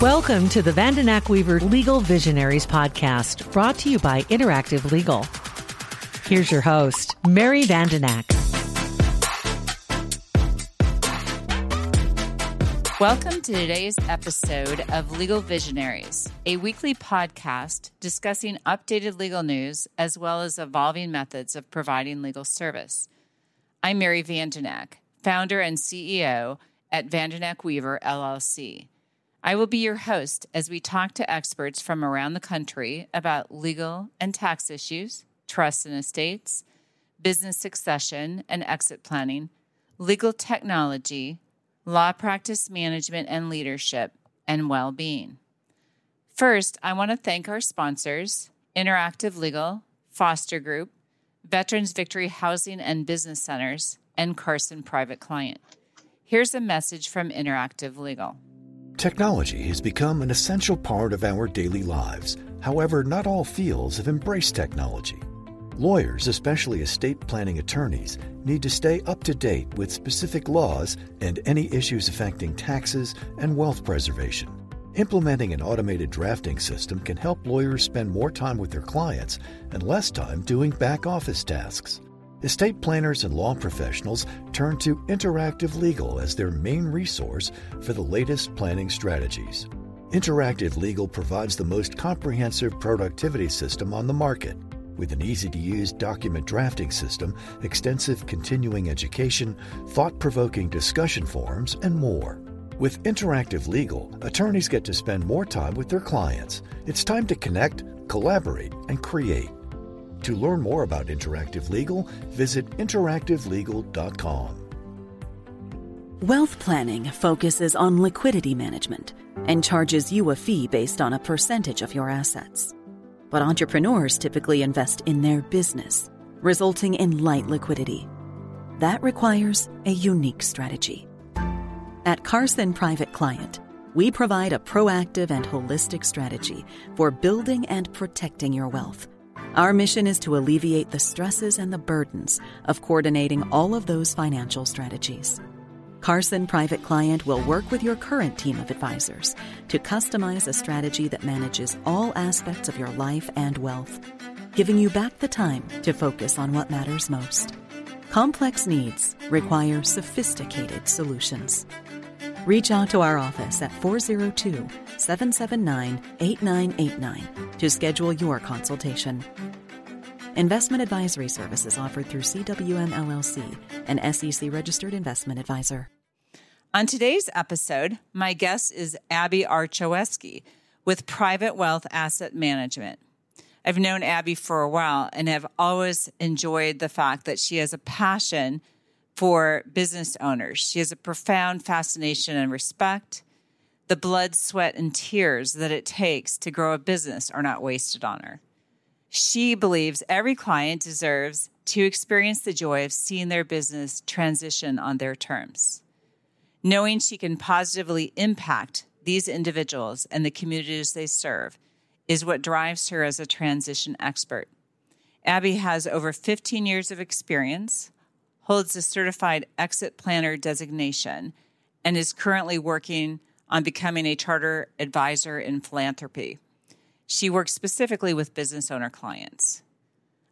Welcome to the Vandenack Weaver Legal Visionaries podcast, brought to you by Interactive Legal. Here's your host, Mary Vandenack. Welcome to today's episode of Legal Visionaries, a weekly podcast discussing updated legal news as well as evolving methods of providing legal service. I'm Mary Vandenack, founder and CEO at Vandenack Weaver LLC. I will be your host as we talk to experts from around the country about legal and tax issues, trusts and estates, business succession and exit planning, legal technology, law practice management and leadership, and well being. First, I want to thank our sponsors Interactive Legal, Foster Group, Veterans Victory Housing and Business Centers, and Carson Private Client. Here's a message from Interactive Legal. Technology has become an essential part of our daily lives. However, not all fields have embraced technology. Lawyers, especially estate planning attorneys, need to stay up to date with specific laws and any issues affecting taxes and wealth preservation. Implementing an automated drafting system can help lawyers spend more time with their clients and less time doing back office tasks. Estate planners and law professionals turn to Interactive Legal as their main resource for the latest planning strategies. Interactive Legal provides the most comprehensive productivity system on the market with an easy to use document drafting system, extensive continuing education, thought provoking discussion forums, and more. With Interactive Legal, attorneys get to spend more time with their clients. It's time to connect, collaborate, and create. To learn more about Interactive Legal, visit interactivelegal.com. Wealth planning focuses on liquidity management and charges you a fee based on a percentage of your assets but entrepreneurs typically invest in their business, resulting in light liquidity. That requires a unique strategy. At Carson Private Client, we provide a proactive and holistic strategy for building and protecting your wealth. Our mission is to alleviate the stresses and the burdens of coordinating all of those financial strategies. Carson Private Client will work with your current team of advisors to customize a strategy that manages all aspects of your life and wealth, giving you back the time to focus on what matters most. Complex needs require sophisticated solutions. Reach out to our office at 402 779 8989 to schedule your consultation. Investment advisory services offered through CWM LLC, an SEC registered investment advisor. On today's episode, my guest is Abby Arcishewsky with Private Wealth Asset Management. I've known Abby for a while and have always enjoyed the fact that she has a passion for business owners. She has a profound fascination and respect. The blood, sweat, and tears that it takes to grow a business are not wasted on her. She believes every client deserves to experience the joy of seeing their business transition on their terms. Knowing she can positively impact these individuals and the communities they serve is what drives her as a transition expert. Abby has over 15 years of experience, holds a certified exit planner designation, and is currently working on becoming a charter advisor in philanthropy. She works specifically with business owner clients.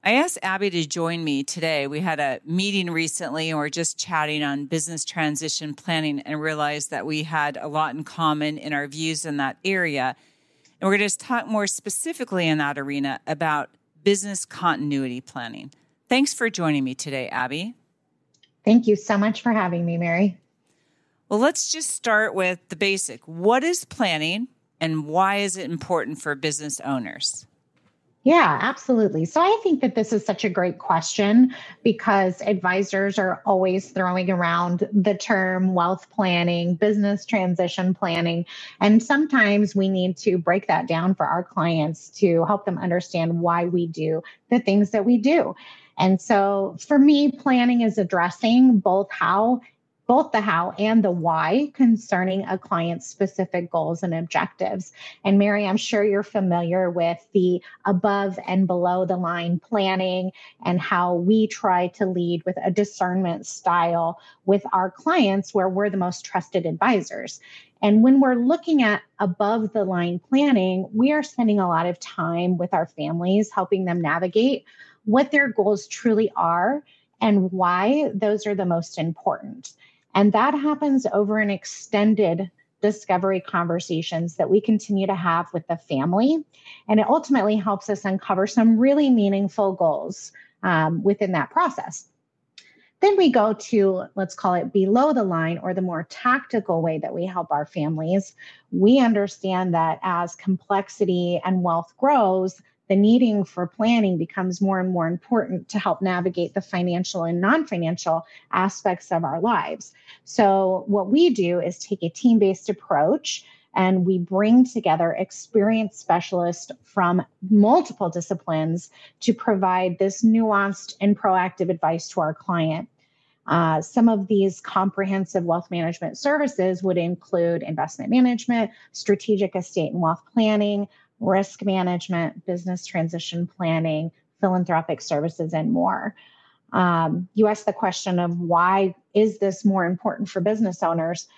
I asked Abby to join me today. We had a meeting recently and we're just chatting on business transition planning and realized that we had a lot in common in our views in that area. And we're going to talk more specifically in that arena about business continuity planning. Thanks for joining me today, Abby. Thank you so much for having me, Mary. Well, let's just start with the basic. What is planning? and why is it important for business owners? Yeah, absolutely. So I think that this is such a great question because advisors are always throwing around the term wealth planning, business transition planning. And sometimes we need to break that down for our clients to help them understand why we do the things that we do. And so for me, planning is addressing both how both the how and the why concerning a client's specific goals and objectives. And Mary, I'm sure you're familiar with the above and below the line planning and how we try to lead with a discernment style with our clients where we're the most trusted advisors. And when we're looking at above the line planning, we are spending a lot of time with our families, helping them navigate what their goals truly are and why those are the most important. And that happens over an extended discovery conversations that we continue to have with the family. And it ultimately helps us uncover some really meaningful goals um, within that process. Then we go to, let's call it below the line or the more tactical way that we help our families. We understand that as complexity and wealth grows, the needing for planning becomes more and more important to help navigate the financial and non financial aspects of our lives. So, what we do is take a team based approach and we bring together experienced specialists from multiple disciplines to provide this nuanced and proactive advice to our client. Uh, some of these comprehensive wealth management services would include investment management, strategic estate and wealth planning, risk management, business transition planning, philanthropic services, and more. Um, you asked the question of why is this more important for business owners?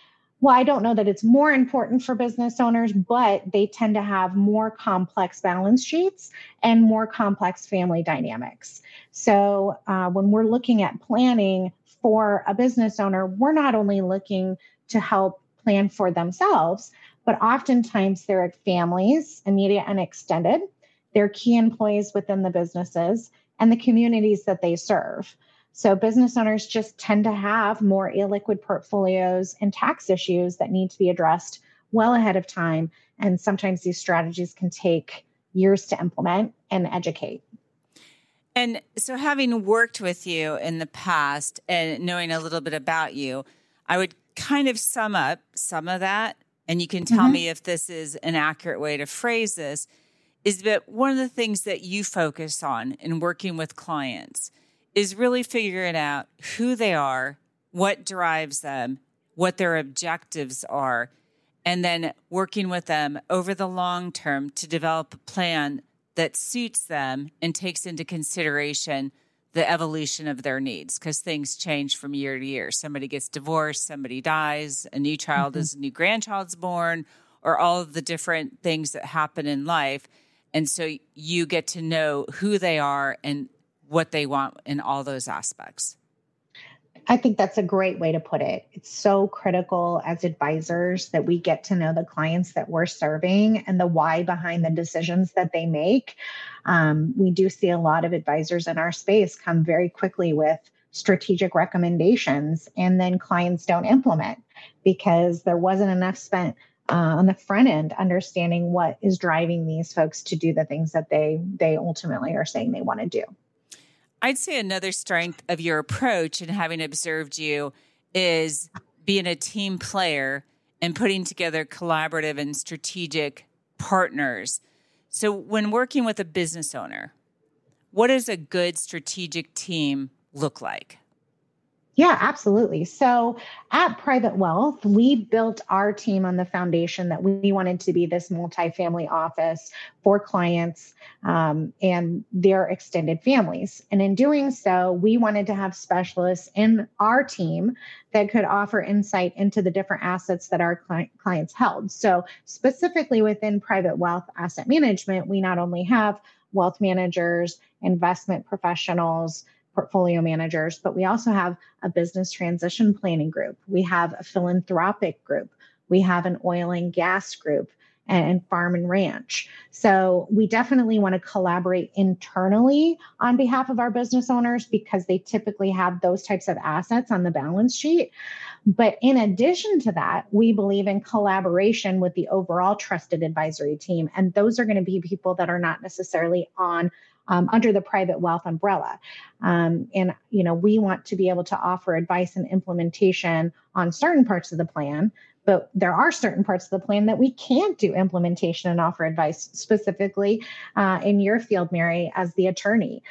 Well, I don't know that it's more important for business owners, but they tend to have more complex balance sheets and more complex family dynamics. So, uh, when we're looking at planning for a business owner, we're not only looking to help plan for themselves, but oftentimes they're families, immediate and extended. They're key employees within the businesses and the communities that they serve. So business owners just tend to have more illiquid portfolios and tax issues that need to be addressed well ahead of time. And sometimes these strategies can take years to implement and educate. And so, having worked with you in the past and knowing a little bit about you, I would kind of sum up some of that and you can tell mm-hmm. me if this is an accurate way to phrase this, is that one of the things that you focus on in working with clients is really figuring out who they are, what drives them, what their objectives are, and then working with them over the long term to develop a plan that suits them and takes into consideration the evolution of their needs because things change from year to year. Somebody gets divorced, somebody dies, a new child mm-hmm. is a new grandchild's born, or all of the different things that happen in life. And so you get to know who they are and what they want in all those aspects. I think that's a great way to put it. It's so critical as advisors that we get to know the clients that we're serving and the why behind the decisions that they make. Um, we do see a lot of advisors in our space come very quickly with strategic recommendations, and then clients don't implement because there wasn't enough spent uh, on the front end understanding what is driving these folks to do the things that they they ultimately are saying they want to do. I'd say another strength of your approach and having observed you is being a team player and putting together collaborative and strategic partners. So, when working with a business owner, what does a good strategic team look like? Yeah, absolutely. So at Private Wealth, we built our team on the foundation that we wanted to be this multifamily office for clients um, and their extended families. And in doing so, we wanted to have specialists in our team that could offer insight into the different assets that our cli- clients held. So, specifically within Private Wealth Asset Management, we not only have wealth managers, investment professionals, portfolio managers, but we also have a business transition planning group. We have a philanthropic group. We have an oil and gas group and farm and ranch. So we definitely want to collaborate internally on behalf of our business owners because they typically have those types of assets on the balance sheet. But in addition to that, we believe in collaboration with the overall trusted advisory team. And those are going to be people that are not necessarily on um, under the private wealth umbrella. Um, and, you know, we want to be able to offer advice and implementation on certain parts of the plan, but there are certain parts of the plan that we can't do implementation and offer advice specifically uh, in your field, Mary, as the attorney.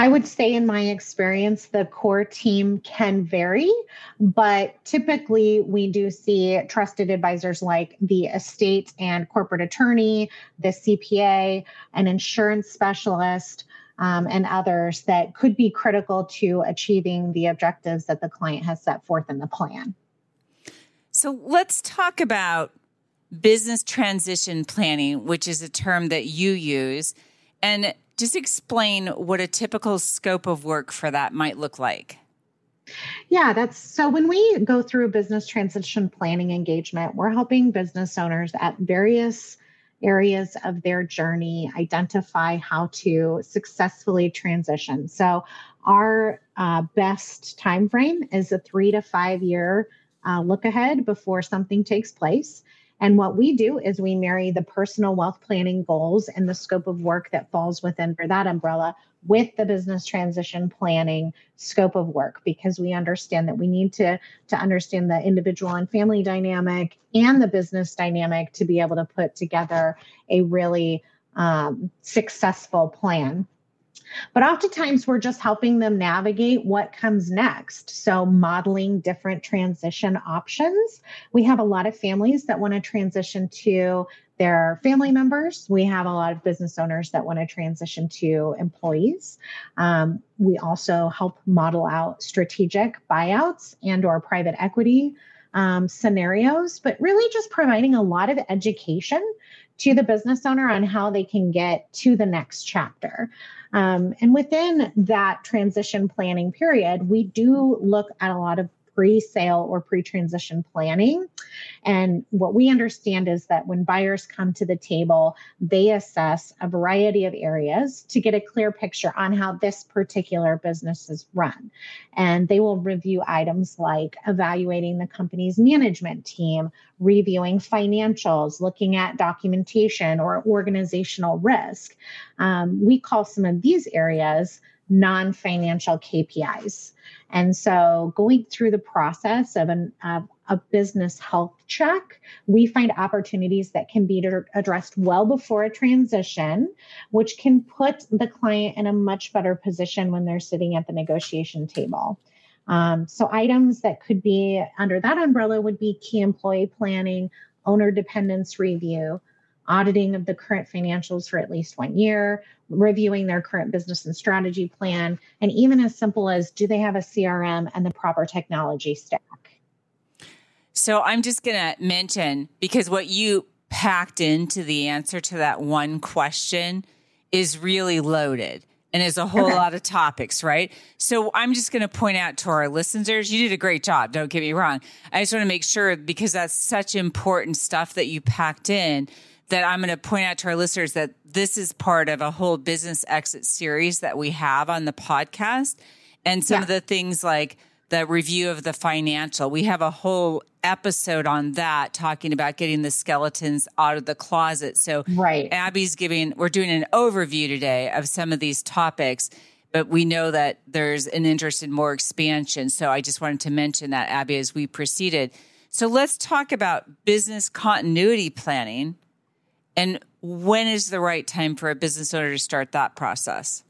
I would say, in my experience, the core team can vary, but typically we do see trusted advisors like the estate and corporate attorney, the CPA, an insurance specialist, um, and others that could be critical to achieving the objectives that the client has set forth in the plan. So let's talk about business transition planning, which is a term that you use. And just explain what a typical scope of work for that might look like. Yeah, that's so when we go through a business transition planning engagement, we're helping business owners at various areas of their journey identify how to successfully transition. So our uh, best time frame is a three to five year uh, look ahead before something takes place. And what we do is we marry the personal wealth planning goals and the scope of work that falls within for that umbrella with the business transition planning scope of work because we understand that we need to to understand the individual and family dynamic and the business dynamic to be able to put together a really um, successful plan but oftentimes we're just helping them navigate what comes next. So, modeling different transition options. We have a lot of families that want to transition to their family members. We have a lot of business owners that want to transition to employees. Um, we also help model out strategic buyouts and or private equity um, scenarios, but really just providing a lot of education to the business owner on how they can get to the next chapter. Um, and within that transition planning period, we do look at a lot of pre sale or pre transition planning. And what we understand is that when buyers come to the table, they assess a variety of areas to get a clear picture on how this particular business is run. And they will review items like evaluating the company's management team, reviewing financials, looking at documentation or organizational risk. Um, we call some of these areas non financial KPIs. And so, going through the process of an, uh, a business health check, we find opportunities that can be addressed well before a transition, which can put the client in a much better position when they're sitting at the negotiation table. Um, so, items that could be under that umbrella would be key employee planning, owner dependence review, auditing of the current financials for at least one year, reviewing their current business and strategy plan, and even as simple as do they have a CRM and the proper technology stack? So I'm just going to mention because what you packed into the answer to that one question is really loaded and is a whole okay. lot of topics, right? So I'm just going to point out to our listeners, you did a great job. Don't get me wrong. I just want to make sure because that's such important stuff that you packed in that I'm going to point out to our listeners that this is part of a whole business exit series that we have on the podcast. And some yeah. of the things like the review of the financial, we have a whole episode on that talking about getting the skeletons out of the closet. So, right. Abby's giving, we're doing an overview today of some of these topics, but we know that there's an interest in more expansion. So, I just wanted to mention that, Abby, as we proceeded. So, let's talk about business continuity planning and when is the right time for a business owner to start that process?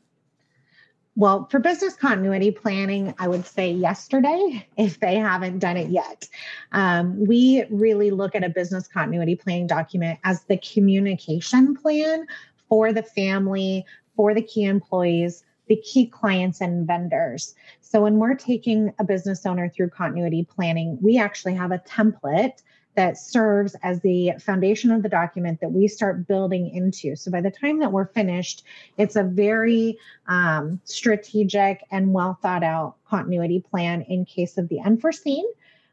Well, for business continuity planning, I would say yesterday if they haven't done it yet. Um, we really look at a business continuity planning document as the communication plan for the family, for the key employees, the key clients and vendors. So when we're taking a business owner through continuity planning, we actually have a template that serves as the foundation of the document that we start building into. So by the time that we're finished, it's a very um, strategic and well thought out continuity plan in case of the unforeseen.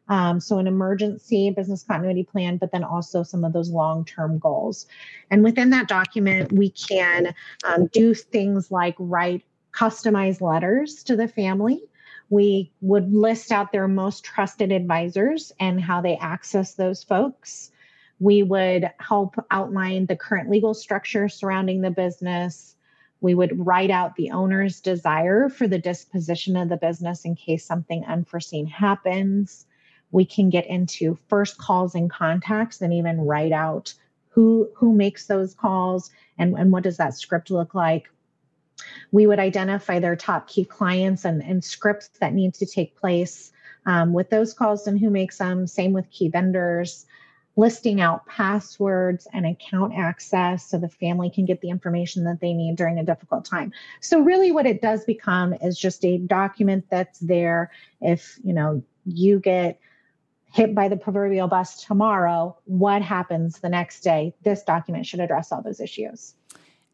Um, so, an emergency business continuity plan, but then also some of those long term goals. And within that document, we can um, do things like write customized letters to the family we would list out their most trusted advisors and how they access those folks. We would help outline the current legal structure surrounding the business. We would write out the owner's desire for the disposition of the business in case something unforeseen happens. We can get into first calls and contacts and even write out who who makes those calls and, and what does that script look like we would identify their top key clients and, and scripts that need to take place um, with those calls and who makes them. Same with key vendors listing out passwords and account access so the family can get the information that they need during a difficult time. So really what it does become is just a document that's there if, you know, you get hit by the proverbial bus tomorrow, what happens the next day? This document should address all those issues.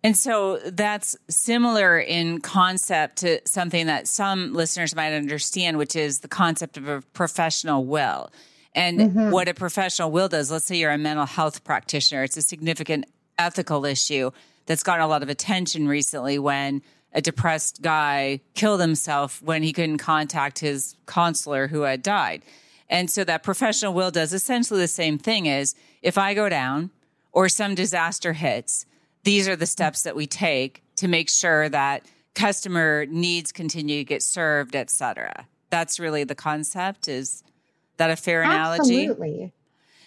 And so that's similar in concept to something that some listeners might understand, which is the concept of a professional will. And mm-hmm. what a professional will does, let's say you're a mental health practitioner, it's a significant ethical issue that's gotten a lot of attention recently when a depressed guy killed himself when he couldn't contact his counselor who had died. And so that professional will does essentially the same thing is if I go down or some disaster hits, these are the steps that we take to make sure that customer needs continue to get served, et cetera. That's really the concept is that a fair analogy? Absolutely.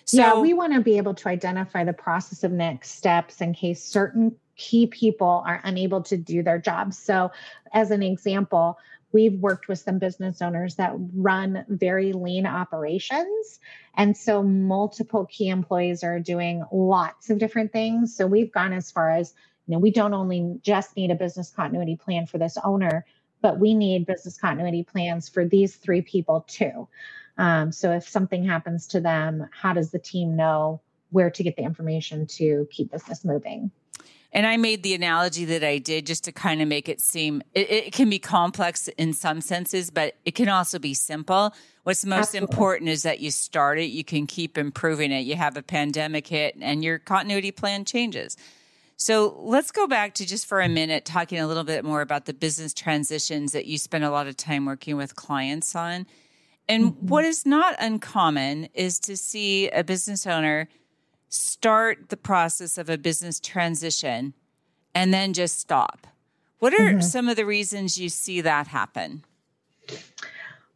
So, yeah, we want to be able to identify the process of next steps in case certain key people are unable to do their jobs. So, as an example, we've worked with some business owners that run very lean operations. And so, multiple key employees are doing lots of different things. So, we've gone as far as you know, we don't only just need a business continuity plan for this owner, but we need business continuity plans for these three people too. Um, so if something happens to them, how does the team know where to get the information to keep business moving? And I made the analogy that I did just to kind of make it seem it, it, can be complex in some senses, but it can also be simple. What's most Absolutely. important is that you start it, you can keep improving it. You have a pandemic hit and your continuity plan changes. So let's go back to just for a minute talking a little bit more about the business transitions that you spend a lot of time working with clients on. And mm-hmm. what is not uncommon is to see a business owner start the process of a business transition and then just stop. What are mm-hmm. some of the reasons you see that happen?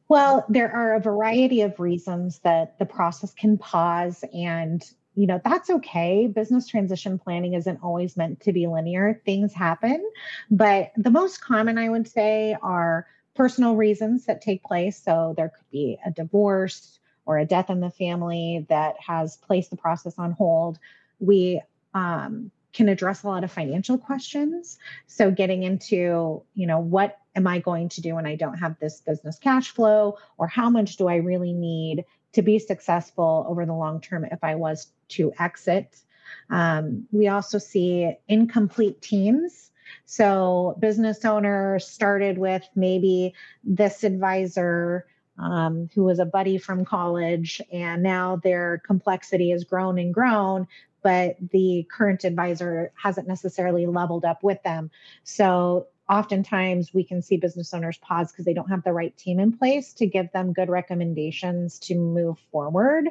Well, there are a variety of reasons that the process can pause and you know that's okay business transition planning isn't always meant to be linear things happen but the most common i would say are personal reasons that take place. So there could be a divorce or a death in the family that has placed the process on hold. We um, can address a lot of financial questions. So getting into, you know, what am I going to do when I don't have this business cash flow, or how much do I really need to be successful over the long term if I was to exit? Um, we also see incomplete teams so, business owner started with maybe this advisor um, who was a buddy from college, and now their complexity has grown and grown, but the current advisor hasn't necessarily leveled up with them. So, oftentimes we can see business owners pause because they don't have the right team in place to give them good recommendations to move forward.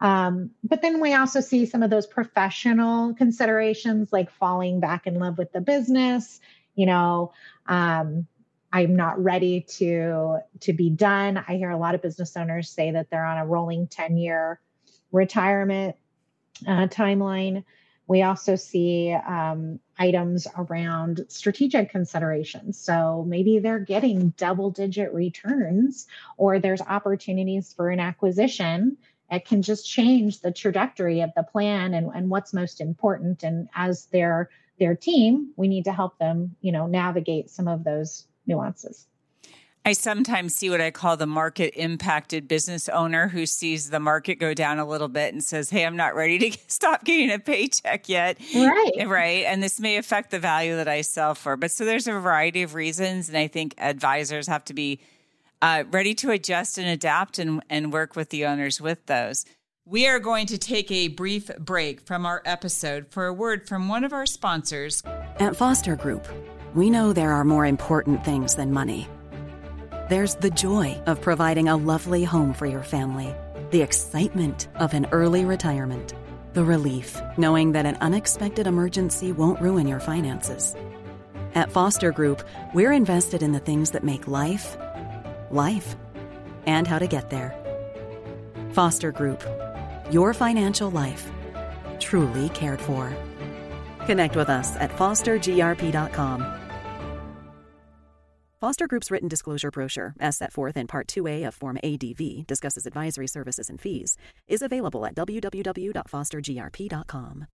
Um, but then we also see some of those professional considerations like falling back in love with the business, you know, um, I'm not ready to to be done. I hear a lot of business owners say that they're on a rolling 10 year retirement uh, timeline. We also see um, items around strategic considerations. So maybe they're getting double digit returns, or there's opportunities for an acquisition it can just change the trajectory of the plan and, and what's most important and as their their team we need to help them you know navigate some of those nuances I sometimes see what I call the market impacted business owner who sees the market go down a little bit and says, Hey, I'm not ready to stop getting a paycheck yet. Right. Right. And this may affect the value that I sell for. But so there's a variety of reasons. And I think advisors have to be uh, ready to adjust and adapt and, and work with the owners with those. We are going to take a brief break from our episode for a word from one of our sponsors. At Foster Group, we know there are more important things than money. There's the joy of providing a lovely home for your family, the excitement of an early retirement, the relief knowing that an unexpected emergency won't ruin your finances. At Foster Group, we're invested in the things that make life life, and how to get there. Foster Group, your financial life, truly cared for. Connect with us at fostergrp.com. Foster Group's written disclosure brochure, as set forth in Part 2A of Form ADV, discusses advisory services and fees, is available at www.fostergrp.com.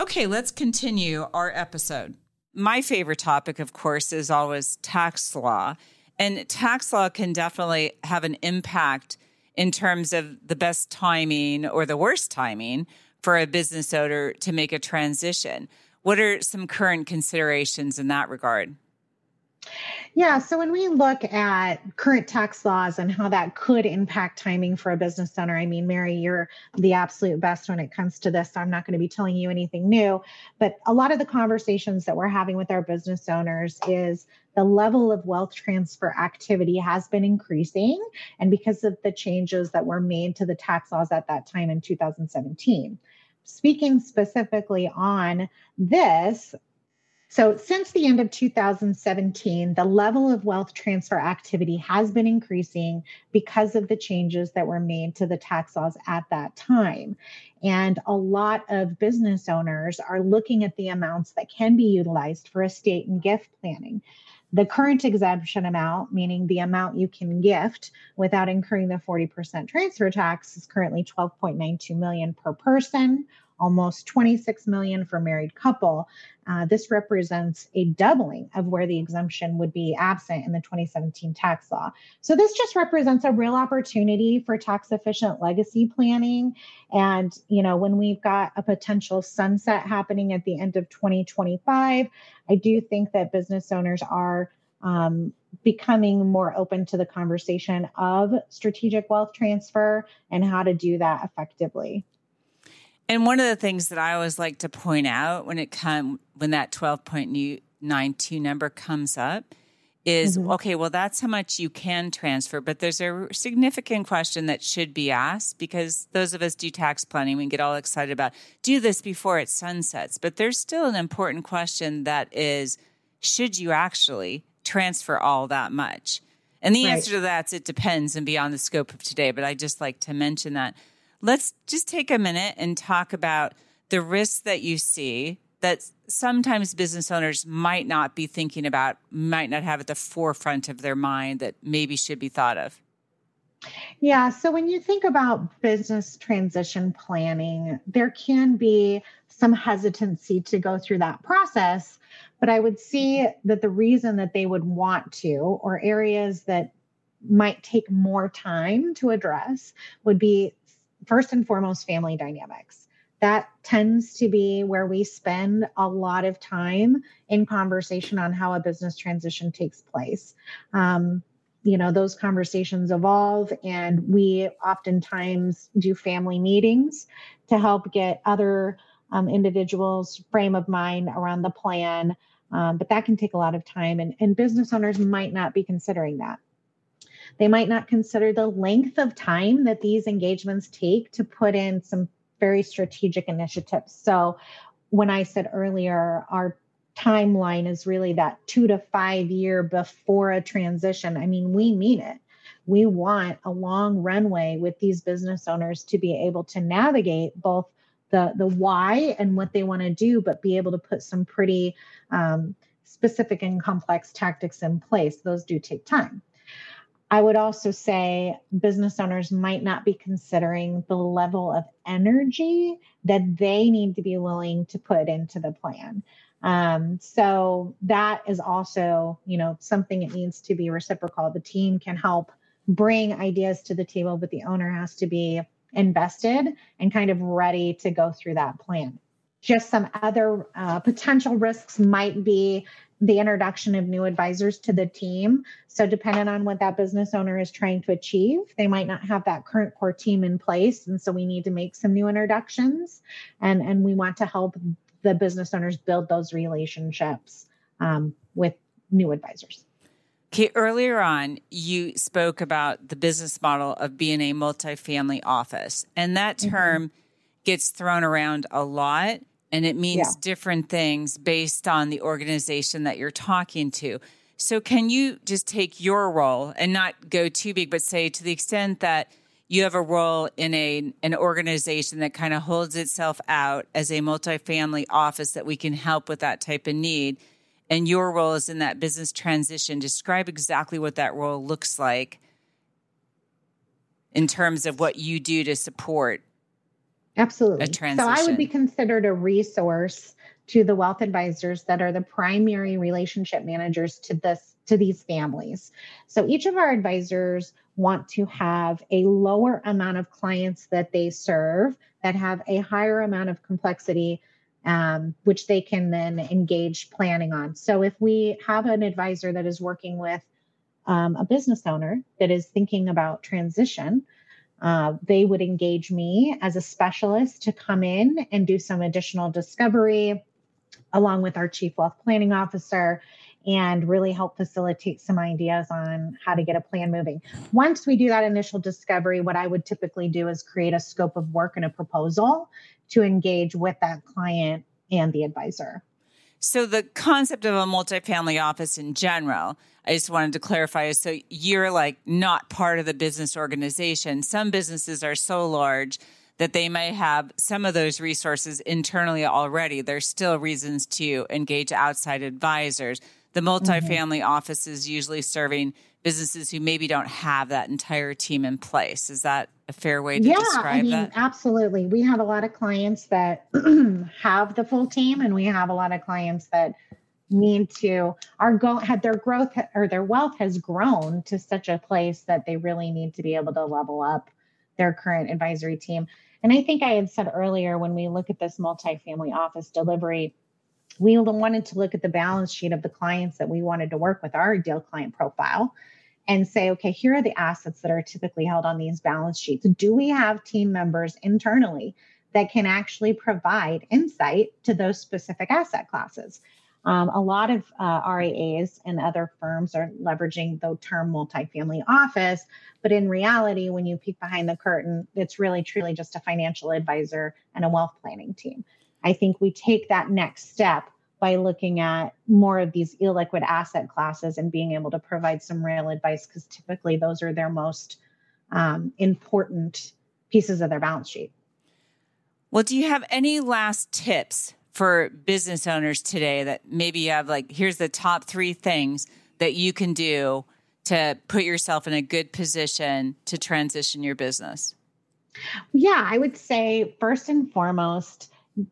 Okay, let's continue our episode. My favorite topic, of course, is always tax law. And tax law can definitely have an impact in terms of the best timing or the worst timing for a business owner to make a transition. What are some current considerations in that regard? Yeah, so when we look at current tax laws and how that could impact timing for a business owner, I mean, Mary, you're the absolute best when it comes to this. So I'm not going to be telling you anything new. But a lot of the conversations that we're having with our business owners is the level of wealth transfer activity has been increasing. And because of the changes that were made to the tax laws at that time in 2017. Speaking specifically on this, so, since the end of 2017, the level of wealth transfer activity has been increasing because of the changes that were made to the tax laws at that time. And a lot of business owners are looking at the amounts that can be utilized for estate and gift planning. The current exemption amount, meaning the amount you can gift without incurring the 40% transfer tax, is currently 12.92 million per person almost 26 million for married couple. Uh, this represents a doubling of where the exemption would be absent in the 2017 tax law. So this just represents a real opportunity for tax efficient legacy planning. And you know, when we've got a potential sunset happening at the end of 2025, I do think that business owners are um, becoming more open to the conversation of strategic wealth transfer and how to do that effectively. And one of the things that I always like to point out when it come when that 12.92 number comes up is mm-hmm. okay, well that's how much you can transfer, but there's a significant question that should be asked because those of us do tax planning, we get all excited about do this before it sunsets, but there's still an important question that is should you actually transfer all that much? And the right. answer to that is it depends and beyond the scope of today, but I just like to mention that let's just take a minute and talk about the risks that you see that sometimes business owners might not be thinking about, might not have at the forefront of their mind that maybe should be thought of. Yeah. So when you think about business transition planning, there can be some hesitancy to go through that process. But I would see that the reason that they would want to, or areas that might take more time to address, would be first and foremost family dynamics. That tends to be where we spend a lot of time in conversation on how a business transition takes place. Um, you know, those conversations evolve, and we oftentimes do family meetings to help get other um, individuals' frame of mind around the plan. Um, but that can take a lot of time, and, and business owners might not be considering that. They might not consider the length of time that these engagements take to put in some very strategic initiatives. So, when I said earlier, our timeline is really that two to five year before a transition, I mean, we mean it. We want a long runway with these business owners to be able to navigate both the the why and what they want to do, but be able to put some pretty um, specific and complex tactics in place. Those do take time. I would also say business owners might not be considering the level of energy that they need to be willing to put into the plan. Um, so that is also, you know, something it needs to be reciprocal. The team can help bring ideas to the table, but the owner has to be invested and kind of ready to go through that plan. Just some other uh, potential risks might be the introduction of new advisors to the team. So, depending on what that business owner is trying to achieve, they might not have that current core team in place. And so, we need to make some new introductions and, and we want to help the business owners build those relationships um, with new advisors. Okay, earlier on, you spoke about the business model of being a multifamily office, and that mm-hmm. term mm-hmm. gets thrown around a lot and it means yeah. different things based on the organization that you're talking to. So, can you just take your role and not go too big, but say to the extent that you have a role in a an organization that kind of holds itself out as a multifamily office that we can help with that type of need, and your role is in that business transition. Describe exactly what that role looks like in terms of what you do to support Absolutely. a transition. So I would be considered a resource to the wealth advisors that are the primary relationship managers to this to these families. So each of our advisors want to have a lower amount of clients that they serve that have a higher amount of complexity um, which they can then engage planning on. So if we have an advisor that is working with um, a business owner that is thinking about transition, uh, they would engage me as a specialist to come in and do some additional discovery along with our chief wealth planning officer and really help facilitate some ideas on how to get a plan moving. Once we do that initial discovery, what I would typically do is create a scope of work and a proposal to engage with that client and the advisor. So, the concept of a multifamily office in general, I just wanted to clarify is so you're like not part of the business organization. Some businesses are so large that they may have some of those resources internally already. There's still reasons to engage outside advisors. The multifamily mm-hmm. office is usually serving businesses who maybe don't have that entire team in place. Is that a fair way to yeah, describe I mean, that? Absolutely. We have a lot of clients that have the full team, and we have a lot of clients that need to are go had their growth or their wealth has grown to such a place that they really need to be able to level up their current advisory team. And I think I had said earlier when we look at this multifamily office delivery, we wanted to look at the balance sheet of the clients that we wanted to work with, our ideal client profile, and say, okay, here are the assets that are typically held on these balance sheets. Do we have team members internally that can actually provide insight to those specific asset classes? Um, a lot of uh, RIAs and other firms are leveraging the term multifamily office, but in reality, when you peek behind the curtain, it's really truly just a financial advisor and a wealth planning team. I think we take that next step by looking at more of these illiquid asset classes and being able to provide some real advice because typically those are their most um, important pieces of their balance sheet. Well, do you have any last tips for business owners today that maybe you have like, here's the top three things that you can do to put yourself in a good position to transition your business? Yeah, I would say first and foremost,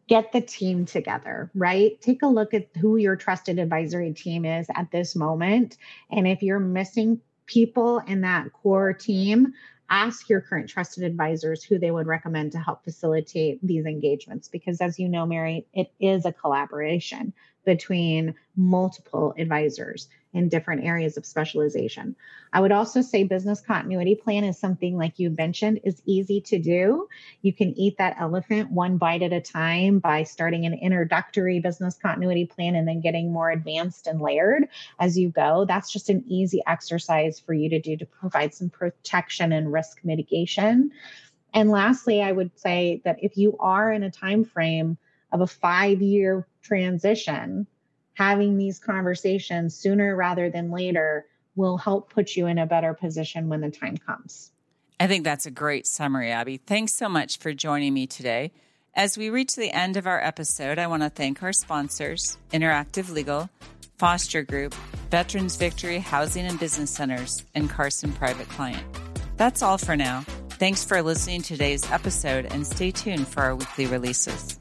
get the team together, right? Take a look at who your trusted advisory team is at this moment. And if you're missing people in that core team, ask your current trusted advisors who they would recommend to help facilitate these engagements. Because as you know, Mary, it is a collaboration between multiple advisors in different areas of specialization. I would also say business continuity plan is something like you mentioned is easy to do. You can eat that elephant one bite at a time by starting an introductory business continuity plan and then getting more advanced and layered as you go. That's just an easy exercise for you to do to provide some protection and risk mitigation. And lastly, I would say that if you are in a time frame of a 5-year transition, having these conversations sooner rather than later will help put you in a better position when the time comes. I think that's a great summary, Abby. Thanks so much for joining me today. As we reach the end of our episode, I want to thank our sponsors Interactive Legal, Foster Group, Veterans Victory Housing and Business Centers, and Carson Private Client. That's all for now. Thanks for listening to today's episode and stay tuned for our weekly releases.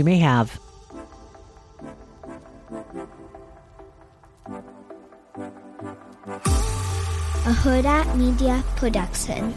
you may have. A Hurrdat Media Production.